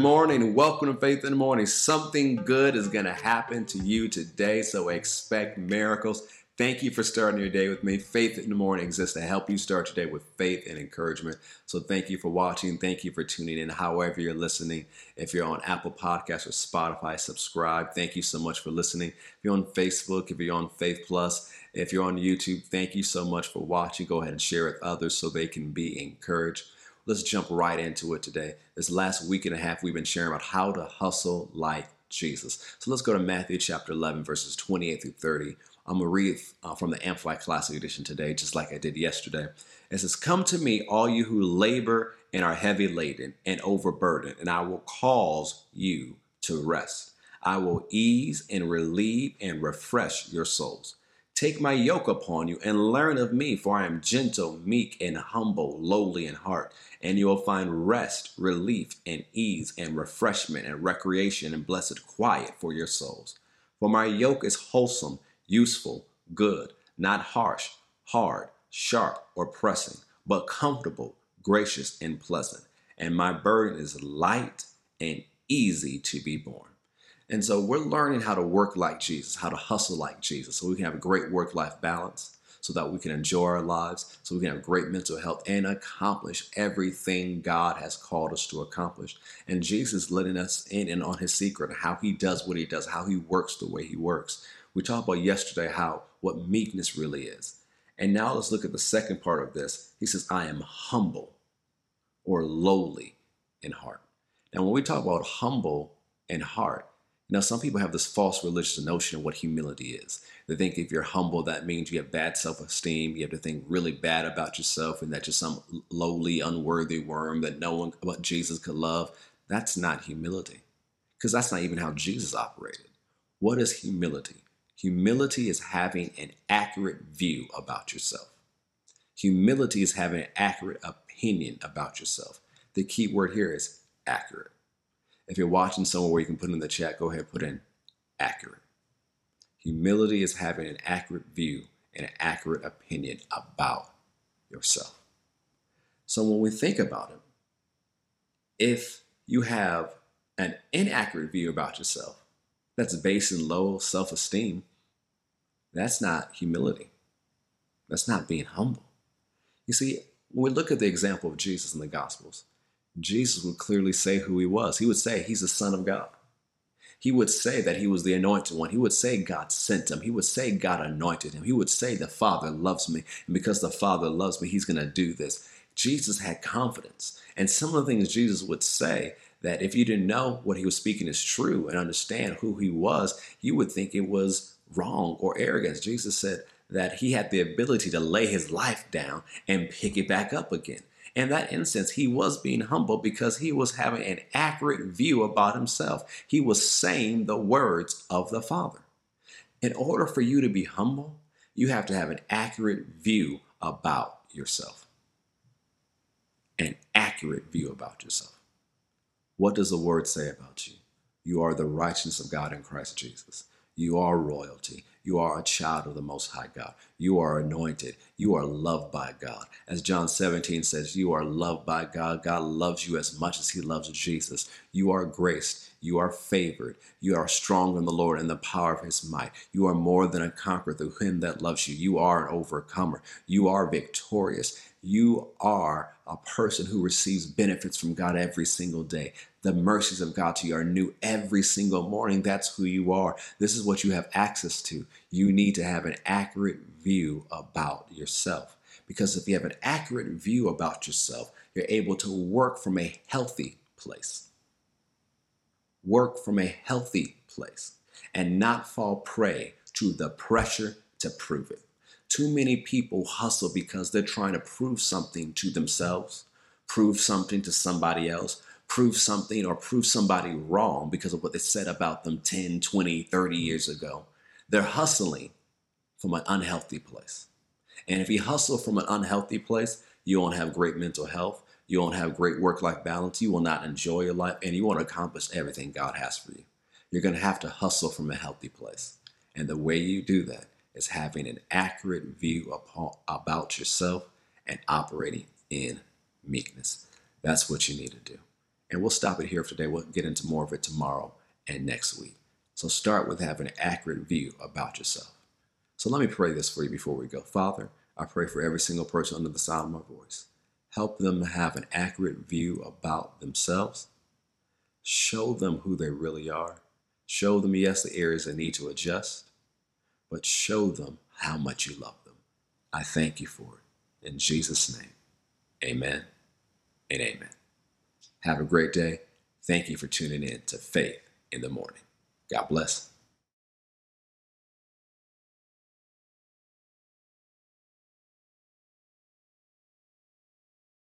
morning. Welcome to Faith in the Morning. Something good is going to happen to you today, so expect miracles. Thank you for starting your day with me. Faith in the Morning exists to help you start your day with faith and encouragement. So thank you for watching. Thank you for tuning in, however you're listening. If you're on Apple Podcasts or Spotify, subscribe. Thank you so much for listening. If you're on Facebook, if you're on Faith Plus, if you're on YouTube, thank you so much for watching. Go ahead and share it with others so they can be encouraged. Let's jump right into it today. This last week and a half, we've been sharing about how to hustle like Jesus. So let's go to Matthew chapter 11, verses 28 through 30. I'm going to read uh, from the Amplified Classic Edition today, just like I did yesterday. It says, Come to me, all you who labor and are heavy laden and overburdened, and I will cause you to rest. I will ease and relieve and refresh your souls. Take my yoke upon you and learn of me, for I am gentle, meek, and humble, lowly in heart, and you will find rest, relief, and ease, and refreshment, and recreation, and blessed quiet for your souls. For my yoke is wholesome, useful, good, not harsh, hard, sharp, or pressing, but comfortable, gracious, and pleasant. And my burden is light and easy to be borne. And so we're learning how to work like Jesus, how to hustle like Jesus, so we can have a great work life balance, so that we can enjoy our lives, so we can have great mental health and accomplish everything God has called us to accomplish. And Jesus letting us in and on his secret, how he does what he does, how he works the way he works. We talked about yesterday how what meekness really is. And now let's look at the second part of this. He says, I am humble or lowly in heart. Now, when we talk about humble in heart, now, some people have this false religious notion of what humility is. They think if you're humble, that means you have bad self esteem. You have to think really bad about yourself and that you're some lowly, unworthy worm that no one but Jesus could love. That's not humility because that's not even how Jesus operated. What is humility? Humility is having an accurate view about yourself. Humility is having an accurate opinion about yourself. The key word here is accurate. If you're watching somewhere where you can put in the chat, go ahead put in accurate. Humility is having an accurate view and an accurate opinion about yourself. So when we think about it, if you have an inaccurate view about yourself that's based in low self esteem, that's not humility. That's not being humble. You see, when we look at the example of Jesus in the Gospels, Jesus would clearly say who he was. He would say he's the Son of God. He would say that he was the anointed one. He would say God sent him. He would say God anointed him. He would say the Father loves me. And because the Father loves me, he's going to do this. Jesus had confidence. And some of the things Jesus would say that if you didn't know what he was speaking is true and understand who he was, you would think it was wrong or arrogance. Jesus said that he had the ability to lay his life down and pick it back up again. In that instance, he was being humble because he was having an accurate view about himself. He was saying the words of the Father. In order for you to be humble, you have to have an accurate view about yourself. An accurate view about yourself. What does the word say about you? You are the righteousness of God in Christ Jesus. You are royalty. You are a child of the Most High God. You are anointed. You are loved by God. As John 17 says, you are loved by God. God loves you as much as He loves Jesus. You are graced. You are favored. You are strong in the Lord and the power of His might. You are more than a conqueror through Him that loves you. You are an overcomer. You are victorious. You are a person who receives benefits from God every single day. The mercies of God to you are new every single morning. That's who you are. This is what you have access to. You need to have an accurate view about yourself. Because if you have an accurate view about yourself, you're able to work from a healthy place. Work from a healthy place and not fall prey to the pressure to prove it. Too many people hustle because they're trying to prove something to themselves, prove something to somebody else, prove something or prove somebody wrong because of what they said about them 10, 20, 30 mm-hmm. years ago. They're hustling from an unhealthy place. And if you hustle from an unhealthy place, you won't have great mental health. You won't have great work life balance. You will not enjoy your life and you won't accomplish everything God has for you. You're going to have to hustle from a healthy place. And the way you do that is having an accurate view upon, about yourself and operating in meekness. That's what you need to do. And we'll stop it here for today. We'll get into more of it tomorrow and next week. So start with having an accurate view about yourself. So let me pray this for you before we go. Father, I pray for every single person under the sound of my voice. Help them have an accurate view about themselves. Show them who they really are. Show them, yes, the areas they need to adjust, but show them how much you love them. I thank you for it. In Jesus' name, amen and amen. Have a great day. Thank you for tuning in to Faith in the Morning. God bless.